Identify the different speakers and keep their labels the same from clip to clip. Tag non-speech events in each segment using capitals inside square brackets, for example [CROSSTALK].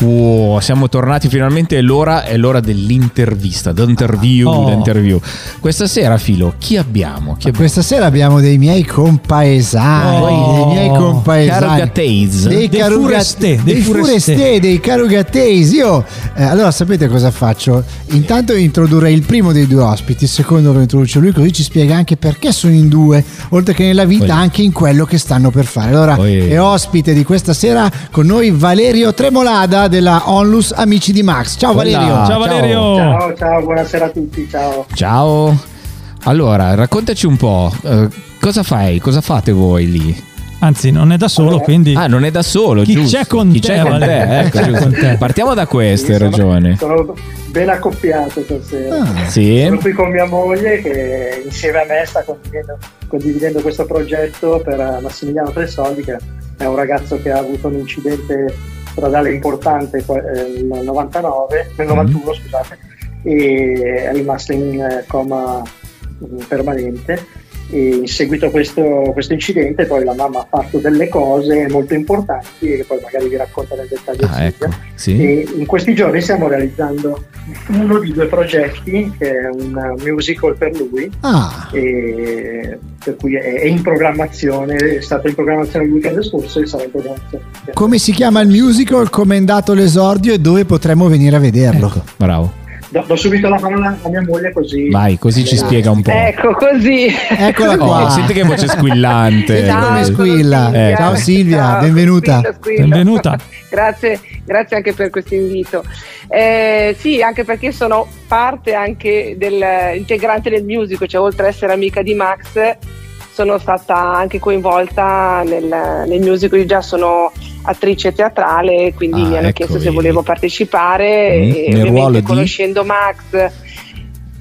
Speaker 1: Wow, siamo tornati finalmente. È l'ora, è l'ora dell'intervista. D'interview,
Speaker 2: Oh.
Speaker 1: d'interview. Questa sera, Filo, chi abbiamo? Chi abbiamo?
Speaker 3: Questa sera abbiamo dei miei compaesani,
Speaker 2: Oh,
Speaker 3: dei miei compaesani.
Speaker 1: Carugatese.
Speaker 3: Dei,
Speaker 2: Dei
Speaker 3: caruga-
Speaker 2: Furestè,
Speaker 3: dei.
Speaker 2: Furestè,
Speaker 3: dei carugatesi. Io, eh, allora, sapete cosa faccio? Intanto introdurrei il primo dei due ospiti, il secondo lo introduce lui, così ci spiega anche perché sono in due, oltre che nella vita,
Speaker 1: Poi-
Speaker 3: anche in quello che stanno per fare. Allora,
Speaker 1: Poi-
Speaker 3: è ospite di questa sera con noi Valerio Tremolada della Onlus Amici di Max. Ciao. Valerio.
Speaker 2: Ciao Valerio.
Speaker 4: Ciao, ciao, buonasera a tutti, ciao.
Speaker 1: Ciao. Allora, raccontaci un po'. eh, cosa fai? Cosa fate voi lì?
Speaker 2: Anzi, non è da solo,
Speaker 4: Allora-
Speaker 2: quindi
Speaker 1: Ah, non è da solo,
Speaker 2: Chi
Speaker 1: giusto?
Speaker 2: c'è con
Speaker 1: Chi
Speaker 2: te,
Speaker 1: c'è con te? Ecco,
Speaker 2: Chi c'è con te?
Speaker 1: Partiamo da queste
Speaker 4: Sì,
Speaker 1: ragioni.
Speaker 4: Sono ben accoppiato stasera.
Speaker 3: Ah.
Speaker 1: Sì.
Speaker 4: Sono qui con mia moglie che insieme a me sta condividendo, condividendo questo progetto per eh, Massimiliano Tresoldi, che è un ragazzo che ha avuto un incidente stradale importante eh, nel 99, nel 91 scusate, e è rimasto in eh, coma mm, permanente. E in seguito a questo, questo incidente poi la mamma ha fatto delle cose molto importanti che poi magari vi racconta nel dettaglio
Speaker 1: Ah, ecco. Sì.
Speaker 4: E in questi giorni stiamo realizzando uno di due progetti, che è un musical per lui,
Speaker 3: Ah.
Speaker 4: e per cui è è in programmazione, è stato in programmazione il weekend scorso e sarà in programmazione.
Speaker 3: Come si chiama il musical? Come è andato l'esordio e dove potremo venire a vederlo?
Speaker 1: Ecco, bravo.
Speaker 4: Do, do subito la parola a mia moglie così...
Speaker 1: Vai, così ci spiega un po'.
Speaker 5: Ecco così.
Speaker 3: Eccola qua.
Speaker 1: Oh, senti che voce squillante.
Speaker 5: Ciao,
Speaker 3: come squilla.
Speaker 5: Silvia.
Speaker 3: Ciao Silvia,
Speaker 5: Ciao,
Speaker 3: benvenuta.
Speaker 5: squilla, squilla.
Speaker 2: Benvenuta. [LAUGHS]
Speaker 5: grazie, grazie anche per questo invito. Eh, sì, anche perché sono parte anche del integrante del musical, cioè oltre ad essere amica di Max, sono stata anche coinvolta nel, nel musical, io già sono attrice teatrale, quindi
Speaker 1: Ah,
Speaker 5: mi hanno
Speaker 1: ecco,
Speaker 5: chiesto se volevo partecipare
Speaker 1: Mm,
Speaker 5: e ovviamente
Speaker 1: ruolo di?
Speaker 5: conoscendo Max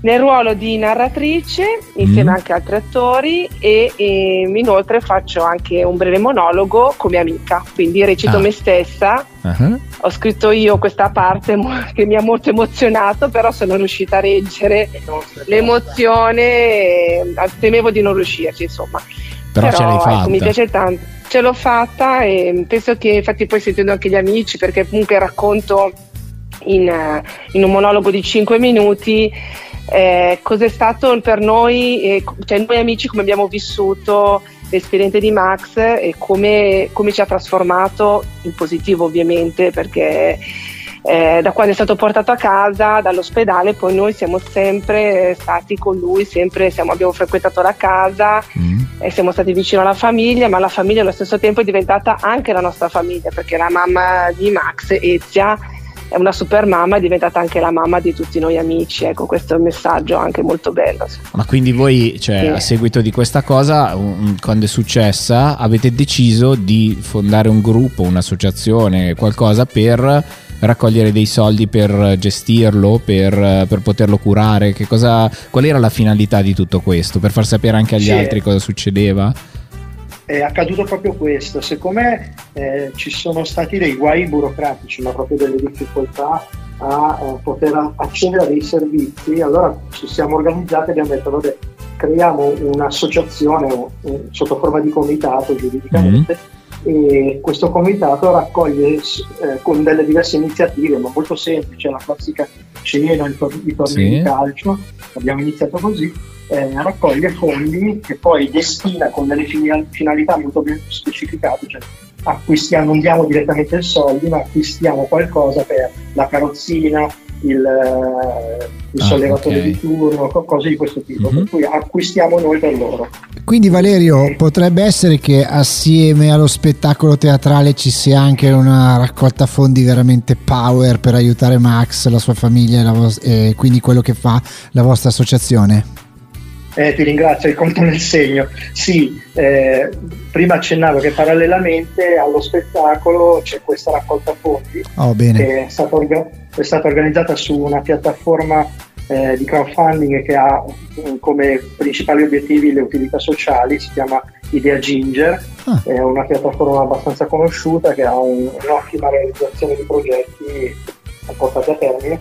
Speaker 5: nel ruolo di narratrice insieme
Speaker 1: Mm.
Speaker 5: anche a altri attori e, e inoltre faccio anche un breve monologo come amica, quindi recito
Speaker 1: Ah.
Speaker 5: me stessa.
Speaker 1: Ah,
Speaker 5: Ho scritto io questa parte che mi ha molto emozionato, però sono riuscita a reggere l'emozione, e temevo di non riuscirci, insomma.
Speaker 1: Però, ce l'hai
Speaker 5: ecco,
Speaker 1: fatta.
Speaker 5: mi piace tanto. Ce l'ho fatta e penso che infatti poi sentendo anche gli amici, perché comunque racconto in, eh, in un monologo di 5 minuti eh, cos'è stato per noi, eh, cioè noi amici come abbiamo vissuto l'esperienza di Max e come, come ci ha trasformato in positivo ovviamente perché eh, da quando è stato portato a casa dall'ospedale poi noi siamo sempre stati con lui, sempre siamo- abbiamo frequentato la casa
Speaker 1: Mm.
Speaker 5: E siamo stati vicino alla famiglia, ma la famiglia allo stesso tempo è diventata anche la nostra famiglia, perché la mamma di Max, Ezia, è una super mamma, è diventata anche la mamma di tutti noi amici. Ecco, questo è un messaggio anche molto bello.
Speaker 1: Ma quindi voi, cioè,
Speaker 5: Sì.
Speaker 1: a seguito di questa cosa, un- quando è successa, avete deciso di fondare un gruppo, un'associazione, qualcosa per raccogliere dei soldi per gestirlo, per, per poterlo curare? Che cosa, qual era la finalità di tutto questo? Per far sapere anche agli
Speaker 4: Sì.
Speaker 1: altri cosa succedeva?
Speaker 4: è accaduto proprio questo. Siccome eh, ci sono stati dei guai burocratici, ma proprio delle difficoltà a eh, poter accedere a dei servizi, allora ci siamo organizzati e abbiamo detto, vabbè, creiamo un'associazione eh, sotto forma di comitato giuridicamente e questo comitato raccoglie eh, con delle diverse iniziative, ma molto semplice, la classica cena, i tor- i tornei
Speaker 1: Sì.
Speaker 4: di calcio, abbiamo iniziato così, eh, raccoglie fondi che poi destina con delle finalità molto ben specificate, cioè acquistiamo, non diamo direttamente i soldi, ma acquistiamo qualcosa per la carrozzina, il, eh, il
Speaker 1: Ah,
Speaker 4: sollevatore
Speaker 1: ok.
Speaker 4: di turno, co- cose di questo tipo,
Speaker 1: Mhm.
Speaker 4: per cui acquistiamo noi per loro.
Speaker 3: Quindi Valerio, potrebbe essere che assieme allo spettacolo teatrale ci sia anche una raccolta fondi veramente power per aiutare Max, la sua famiglia e, la vos- e quindi quello che fa la vostra associazione?
Speaker 4: Eh, ti ringrazio, hai colto nel segno. Sì, eh, prima accennavo che parallelamente allo spettacolo c'è questa raccolta fondi
Speaker 3: Oh,
Speaker 4: che è stata, orga- è stata organizzata su una piattaforma eh, di crowdfunding che ha mm, come principali obiettivi le utilità sociali, si chiama Idea Ginger,
Speaker 3: Ah.
Speaker 4: è una piattaforma abbastanza conosciuta che ha un- un'ottima realizzazione di progetti portati a termine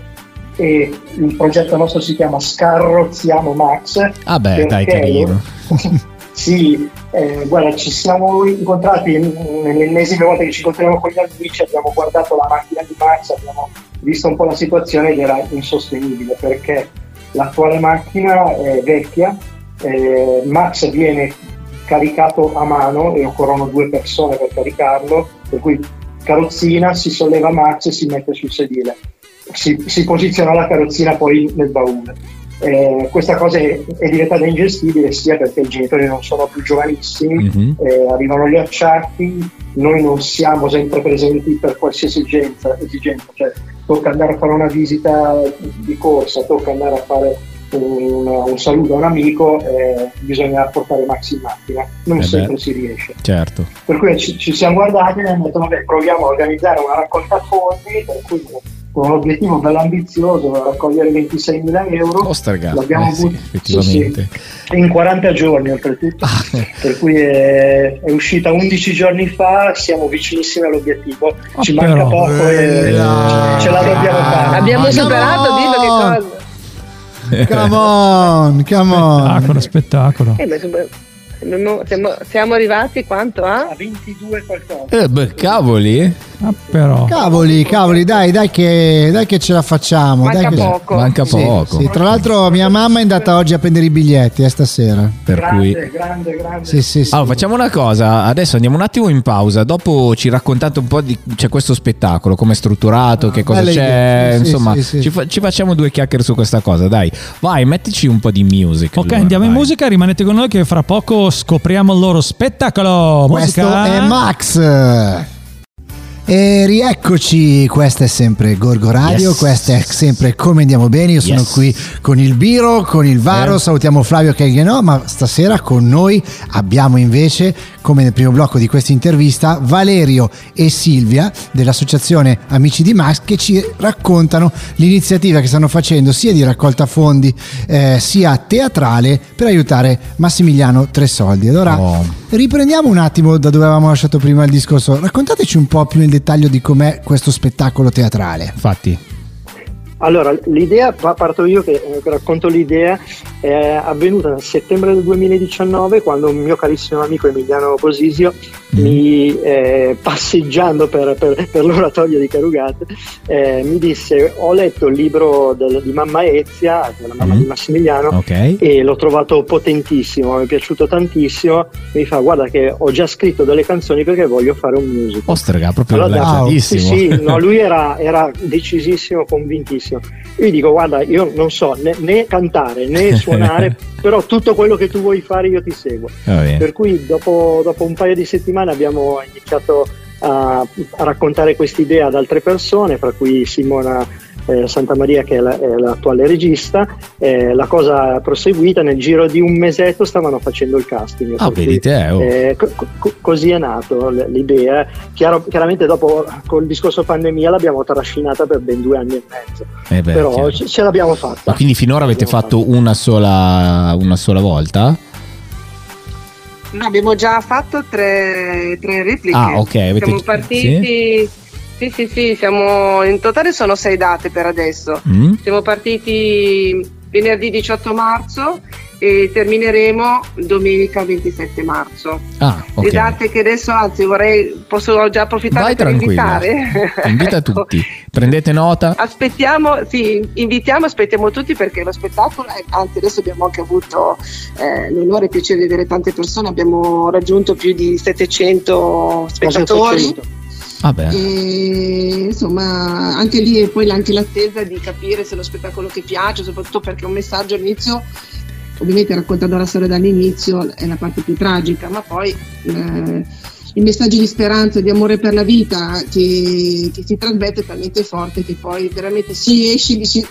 Speaker 4: e il progetto nostro si chiama Scarrozziamo Max
Speaker 1: Ah beh, dai, carino. [LAUGHS]
Speaker 4: Sì, eh, guarda, ci siamo incontrati nelle ennesime volte che ci incontriamo con gli amici, abbiamo guardato la macchina di Max, abbiamo visto un po' la situazione ed era insostenibile perché l'attuale macchina è vecchia, eh, Max viene caricato a mano e occorrono due persone per caricarlo, per cui carrozzina, si solleva Max e si mette sul sedile, si, si posiziona la carrozzina poi nel baule. Eh, questa cosa è, è, diventata ingestibile sia perché i genitori non sono più giovanissimi, mm-hmm. eh, arrivano gli acciacchi, noi non siamo sempre presenti per qualsiasi esigenza, esigenza, cioè tocca andare a fare una visita di corsa, tocca andare a fare un, un saluto a un amico, eh, bisogna portare Max in macchina, non eh sempre beh, si riesce.
Speaker 1: Certo.
Speaker 4: Per cui ci, ci siamo guardati e abbiamo detto vabbè proviamo a organizzare una raccolta fondi per cui un obiettivo bello ambizioso, raccogliere 26.000 euro.
Speaker 1: Osterga,
Speaker 4: l'abbiamo
Speaker 1: eh sì, effettivamente.
Speaker 4: Sì, sì. In 40 giorni oltretutto, ah, per cui è, è, uscita 11 giorni fa, siamo vicinissimi all'obiettivo, oh, ci manca però, poco e eh, ce la dobbiamo fare.
Speaker 5: Abbiamo superato, dillo che cosa.
Speaker 3: Come on, come [LAUGHS]
Speaker 2: on. Spettacolo, spettacolo.
Speaker 5: Eh, siamo, siamo, arrivati quanto a?
Speaker 4: A 22 qualcosa.
Speaker 1: Eh beh, cavoli.
Speaker 2: Ah, però.
Speaker 3: Cavoli, cavoli, dai, dai che, dai che ce la facciamo.
Speaker 5: Manca
Speaker 3: dai che...
Speaker 5: poco.
Speaker 1: Manca poco.
Speaker 3: Sì, Tra l'altro mia mamma è andata oggi a prendere i biglietti eh, stasera.
Speaker 1: Per
Speaker 4: grande,
Speaker 1: cui...
Speaker 4: grande, grande.
Speaker 3: Sì, sì, sì.
Speaker 1: Allora, facciamo una cosa, adesso andiamo un attimo in pausa, dopo ci raccontate un po' di c'è questo spettacolo, come è strutturato, ah, che cosa c'è, sì, insomma, ci, fa- ci, facciamo due chiacchiere su questa cosa, dai. Vai, mettici un po' di music.
Speaker 2: Ok, allora, andiamo vai. in musica, rimanete con noi che fra poco scopriamo il loro spettacolo.
Speaker 3: Questo
Speaker 2: musica.
Speaker 3: è Max. E rieccoci, questa è sempre Gorgo Radio, yes. questa è sempre Come Andiamo Bene, io sono yes. qui con il Biro, con il Varo, eh. salutiamo Flavio che no, ma stasera con noi abbiamo invece, come nel primo blocco di questa intervista, Valerio e Silvia dell'associazione Amici di Max che ci raccontano l'iniziativa che stanno facendo sia di raccolta fondi eh, sia teatrale per aiutare Massimiliano Tresoldi. Allora oh. riprendiamo un attimo da dove avevamo lasciato prima il discorso, raccontateci un po' più nel dettaglio di com'è questo spettacolo teatrale.
Speaker 1: Infatti.
Speaker 4: Allora, l'idea, parto io che eh, racconto l'idea, è avvenuta nel settembre del 2019 quando un mio carissimo amico Emiliano Bosisio mm. mi, eh, passeggiando per, per, per, l'oratorio di Carugate eh, mi disse ho letto il libro del, di mamma Ezia, della mamma mm. di Massimiliano
Speaker 1: okay.
Speaker 4: e l'ho trovato potentissimo, mi è piaciuto tantissimo, mi fa guarda che ho già scritto delle canzoni perché voglio fare un musical.
Speaker 1: Ostrega, proprio allora,
Speaker 4: wow. sì, sì, no, [LAUGHS] lui era, era decisissimo, convintissimo bellissimo. Io gli dico, guarda, io non so né, né cantare né [LAUGHS] suonare, però tutto quello che tu vuoi fare io ti seguo. Oh, per cui dopo, dopo un paio di settimane abbiamo iniziato a, a raccontare quest'idea ad altre persone, fra cui Simona eh, Santa Maria che è, la, è l'attuale regista, eh, la cosa è proseguita, nel giro di un mesetto stavano facendo il casting.
Speaker 1: Ah, vedi te, oh.
Speaker 4: eh, co- co- così è nato l'idea. Chiaro, chiaramente dopo col discorso pandemia l'abbiamo trascinata per ben due anni e mezzo, eh beh, però ce, ce, l'abbiamo fatta.
Speaker 1: Ma quindi finora avete fatto fatta. una sola, una sola volta?
Speaker 5: No, abbiamo già fatto tre, tre repliche.
Speaker 1: Ah, ok. Avete...
Speaker 5: Siamo partiti... Sì? Sì, sì, sì, siamo, in totale sono sei date per adesso. Mm. Siamo partiti venerdì 18 marzo e termineremo domenica 27 marzo.
Speaker 1: Ah, okay.
Speaker 5: Le date che adesso, anzi, vorrei, posso già approfittare
Speaker 1: Vai
Speaker 5: per
Speaker 1: tranquilla.
Speaker 5: invitare.
Speaker 1: Invita ecco. [LAUGHS] tutti, prendete nota.
Speaker 5: Aspettiamo, sì, invitiamo, aspettiamo tutti perché lo spettacolo, è, anzi adesso abbiamo anche avuto eh, l'onore e il piacere di vedere tante persone, abbiamo raggiunto più di 700 spettatori. 700
Speaker 1: Ah
Speaker 5: e, insomma, anche lì e poi anche l'attesa di capire se lo spettacolo che piace, soprattutto perché un messaggio all'inizio, ovviamente raccontando la storia dall'inizio è la parte più tragica, ma poi eh, il messaggio di speranza, di amore per la vita che, che si trasmette è talmente forte che poi veramente si esce, si,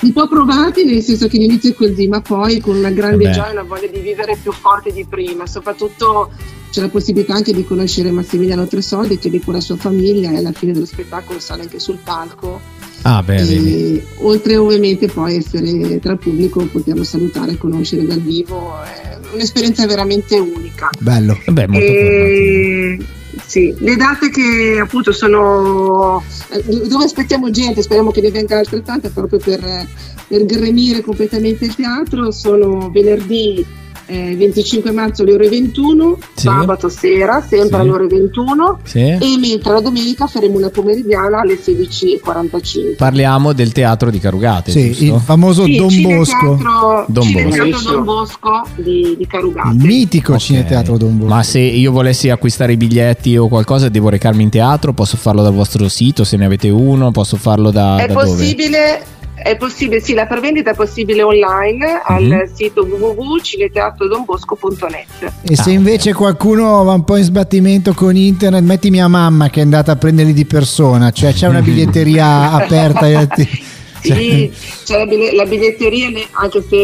Speaker 5: un po' provati nel senso che l'inizio è così, ma poi con una grande Vabbè. gioia e una voglia di vivere più forte di prima, soprattutto c'è la possibilità anche di conoscere Massimiliano Tresoldi che con la sua famiglia e alla fine dello spettacolo sale anche sul palco.
Speaker 1: Ah, beh, e,
Speaker 5: oltre ovviamente poi essere tra il pubblico, poterlo salutare e conoscere dal vivo, è un'esperienza veramente unica.
Speaker 3: Bello,
Speaker 1: beh, molto e,
Speaker 5: sì, le date che appunto sono eh, dove aspettiamo gente, speriamo che ne venga altrettante proprio per, per gremire completamente il teatro, sono venerdì eh, 25 marzo alle ore 21,
Speaker 1: Sì.
Speaker 5: sabato sera, sempre
Speaker 1: Sì.
Speaker 5: alle ore 21,
Speaker 1: Sì.
Speaker 5: e mentre la domenica faremo una pomeridiana alle 16.45.
Speaker 1: Parliamo del teatro di Carugate,
Speaker 3: Sì, il famoso
Speaker 5: Sì,
Speaker 3: Don Bosco.
Speaker 5: Cineteatro,
Speaker 1: Don
Speaker 5: Cineteatro
Speaker 4: Bosco.
Speaker 5: Don Bosco di, di Carugate.
Speaker 3: Il mitico
Speaker 1: Ok.
Speaker 3: cineteatro Don Bosco.
Speaker 1: Ma se io volessi acquistare i biglietti o qualcosa, devo recarmi in teatro? Posso farlo dal vostro sito se ne avete uno? Posso farlo da,
Speaker 5: È
Speaker 1: da dove?
Speaker 5: È possibile, sì, la prevendita è possibile online
Speaker 1: Mhm.
Speaker 5: al sito www.cineteatrodonbosco.net.
Speaker 3: E se invece qualcuno va un po' in sbattimento con internet, metti mia mamma che è andata a prenderli di persona, cioè c'è una biglietteria [LAUGHS] aperta. e
Speaker 5: Sì, c'è la, biglie- la biglietteria, anche se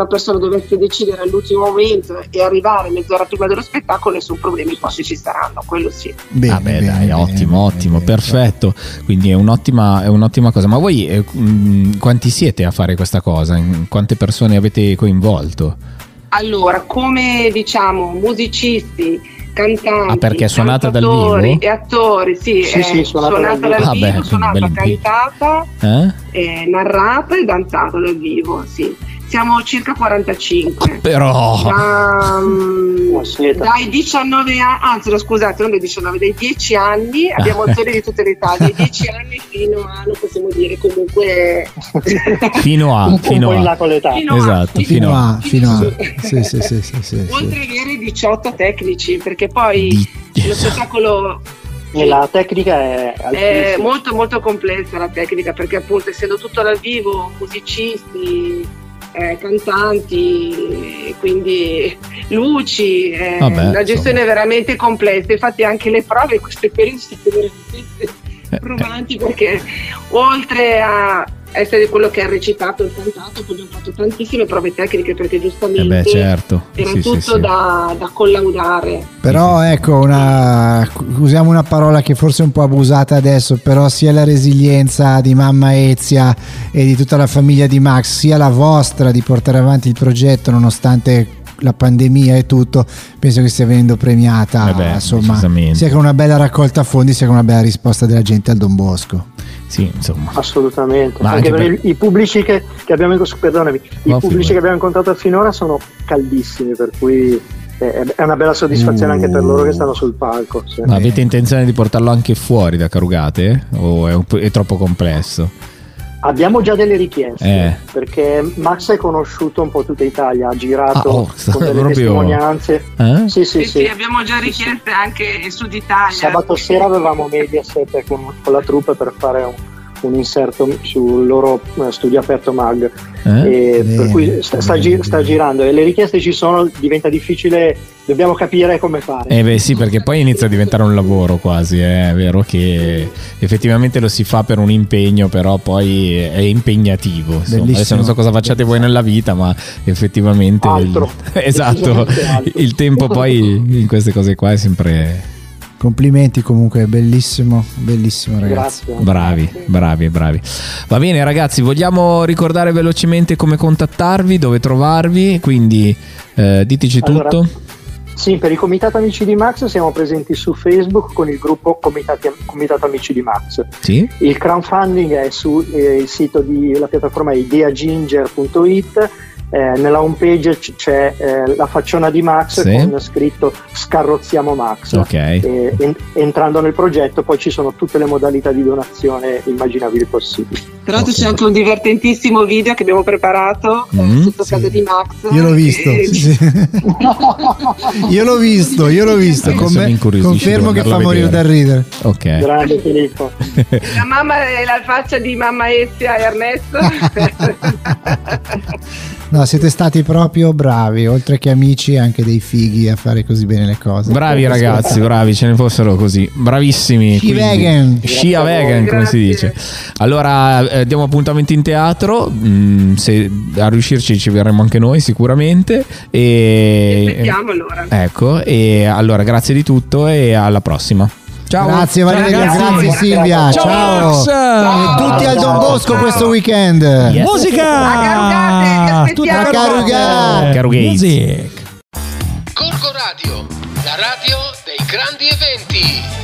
Speaker 5: una persona dovesse decidere all'ultimo momento e arrivare mezz'ora prima dello spettacolo, nessun problema, i posti ci saranno, quello sì.
Speaker 3: Bene,
Speaker 1: Vabbè,
Speaker 3: bene,
Speaker 1: dai,
Speaker 3: bene,
Speaker 1: ottimo,
Speaker 3: bene,
Speaker 1: ottimo,
Speaker 3: bene.
Speaker 1: perfetto. Quindi è un'ottima, è un'ottima cosa. Ma voi eh, mh, quanti siete a fare questa cosa? In- Quante persone avete coinvolto?
Speaker 5: Allora, come diciamo, musicisti, cantanti,
Speaker 1: Ah, perché è suonata dal vivo?
Speaker 5: e attori, sì,
Speaker 4: Sì,
Speaker 5: è
Speaker 4: sì, suonata
Speaker 5: suonata
Speaker 4: dal
Speaker 5: dal
Speaker 1: vivo.
Speaker 5: vivo,
Speaker 1: Ah, beh,
Speaker 5: suonata, cantata,
Speaker 1: Eh?
Speaker 5: eh, narrata e danzata dal vivo, sì. Siamo circa 45.
Speaker 1: Però...
Speaker 5: Da, mm,
Speaker 4: Oh, siete.
Speaker 5: dai 19 anni, anzi no, scusate, non dai 19, dai 10 anni abbiamo [LAUGHS] attori di tutta l'Italia, dai 10 anni fino a, non possiamo dire comunque, [LAUGHS]
Speaker 1: Fino a...
Speaker 4: un po'
Speaker 1: Fino
Speaker 4: in là
Speaker 1: a...
Speaker 4: con l'età.
Speaker 5: Fino a-
Speaker 1: Esatto,
Speaker 3: Fino
Speaker 1: fino a...
Speaker 3: a, fino a. [LAUGHS] Sì, sì, sì, sì, sì, sì.
Speaker 5: oltre ad avere 18 tecnici, perché poi
Speaker 1: Di-
Speaker 5: lo spettacolo
Speaker 4: E la tecnica è
Speaker 5: è molto molto complessa la tecnica, perché appunto essendo tutto dal vivo, musicisti, eh, cantanti, quindi luci, eh,
Speaker 1: Vabbè,
Speaker 5: la gestione è veramente complessa, infatti anche le prove in questo periodo sono veramente
Speaker 1: Eh,
Speaker 5: provanti perché oltre a essere quello che ha recitato e cantato, poi abbiamo fatto tantissime prove tecniche perché
Speaker 1: Eh
Speaker 5: giustamente
Speaker 1: beh, certo.
Speaker 5: era
Speaker 1: Sì,
Speaker 5: tutto
Speaker 1: sì.
Speaker 5: Da, da collaudare.
Speaker 3: Però ecco, una, usiamo una parola che forse è un po' abusata adesso, però sia la resilienza di mamma Ezia e di tutta la famiglia di Max, sia la vostra di portare avanti il progetto nonostante la pandemia e tutto, penso che stia venendo premiata,
Speaker 1: Eh beh,
Speaker 3: insomma, sia con una bella raccolta fondi, sia con una bella risposta della gente al Don Bosco.
Speaker 1: Sì, insomma.
Speaker 4: Assolutamente,
Speaker 1: Ma
Speaker 4: anche,
Speaker 1: anche
Speaker 4: perché i pubblici che, che abbiamo perdonami, i pubblici che abbiamo incontrato finora sono caldissimi, per cui eh, è una bella soddisfazione anche per loro che stanno sul palco. sì.
Speaker 1: Ma avete intenzione di portarlo anche fuori da Carugate? O è, un è troppo complesso?
Speaker 4: Abbiamo già delle richieste,
Speaker 1: Eh.
Speaker 4: perché Max è conosciuto un po' tutta Italia, ha girato
Speaker 1: Ah, oh,
Speaker 4: con delle
Speaker 1: proprio-
Speaker 4: testimonianze.
Speaker 1: Eh?
Speaker 4: Sì, sì,
Speaker 5: Sì,
Speaker 4: sì.
Speaker 5: sì, abbiamo già richieste anche in Sud Italia.
Speaker 4: Sabato sera avevamo Mediaset con, con la troupe per fare un, un inserto sul loro eh, studio aperto MAG.
Speaker 1: Eh?
Speaker 4: Per cui sta, sta gi- girando e le richieste ci sono, diventa difficile, dobbiamo capire come fare.
Speaker 1: Eh beh sì, perché poi inizia a diventare un lavoro quasi, eh, è vero che effettivamente lo si fa per un impegno, però poi è impegnativo. Adesso non so cosa facciate voi nella vita, ma effettivamente... il-
Speaker 4: Altro. [LAUGHS]
Speaker 1: esatto,
Speaker 4: Decisamente altro.
Speaker 1: il tempo poi in queste cose qua è sempre...
Speaker 3: Complimenti comunque, bellissimo, bellissimo ragazzi.
Speaker 4: Grazie.
Speaker 1: Bravi, bravi, bravi. Va bene ragazzi, vogliamo ricordare velocemente come contattarvi, dove trovarvi, quindi eh, diteci
Speaker 4: Allora,
Speaker 1: tutto.
Speaker 4: Sì, per i Comitato Amici di Max siamo presenti su Facebook con il gruppo Comitati- Comitato Amici di Max.
Speaker 1: Sì?
Speaker 4: Il crowdfunding è sul sito della piattaforma ideaginger.it. eh, nella home page c- c'è eh, la facciona di Max
Speaker 1: Sì.
Speaker 4: con scritto Scarrozziamo Max.
Speaker 1: Ok.
Speaker 4: E, en- entrando nel progetto poi ci sono tutte le modalità di donazione immaginabili possibili.
Speaker 5: Tra l'altro
Speaker 1: Ok.
Speaker 5: c'è anche un divertentissimo video che abbiamo preparato eh,
Speaker 1: Mm.
Speaker 5: sotto
Speaker 3: Sì.
Speaker 5: casa di Max.
Speaker 3: Io l'ho visto,
Speaker 5: E-
Speaker 3: sì, sì. [LAUGHS] io l'ho visto, io l'ho visto,
Speaker 1: Adesso
Speaker 3: Con me-
Speaker 1: mi incuriosisci
Speaker 3: confermo che fa
Speaker 1: a
Speaker 3: morire
Speaker 1: vedere.
Speaker 3: da ridere.
Speaker 1: Ok.
Speaker 4: Grande Filippo. [LAUGHS]
Speaker 5: La mamma è la faccia di mamma Ezia e Ernesto. [LAUGHS]
Speaker 3: No, siete stati proprio bravi, oltre che amici, anche dei fighi a fare così bene le cose.
Speaker 1: Bravi ragazzi, bravi, ce ne fossero così. Bravissimi.
Speaker 3: Sci vegan.
Speaker 1: Scia vegan, come si dice. Allora, eh, diamo appuntamento in teatro. mm, se a riuscirci ci verremo anche noi sicuramente. E,
Speaker 5: Aspettiamo allora.
Speaker 1: Ecco, e allora grazie di tutto e alla prossima. Ciao.
Speaker 3: Grazie Valeria,
Speaker 2: Ciao,
Speaker 3: grazie
Speaker 4: ragazzi.
Speaker 3: Silvia,
Speaker 2: Ciao,
Speaker 3: ciao. E tutti al Don Bosco questo weekend.
Speaker 1: Yes.
Speaker 2: Musica!
Speaker 5: A Carugate, vi
Speaker 2: Tutti a
Speaker 5: aspettiamo.
Speaker 2: Carugate!
Speaker 1: Carugate.
Speaker 2: Music!
Speaker 6: Corco Radio, la radio dei grandi eventi.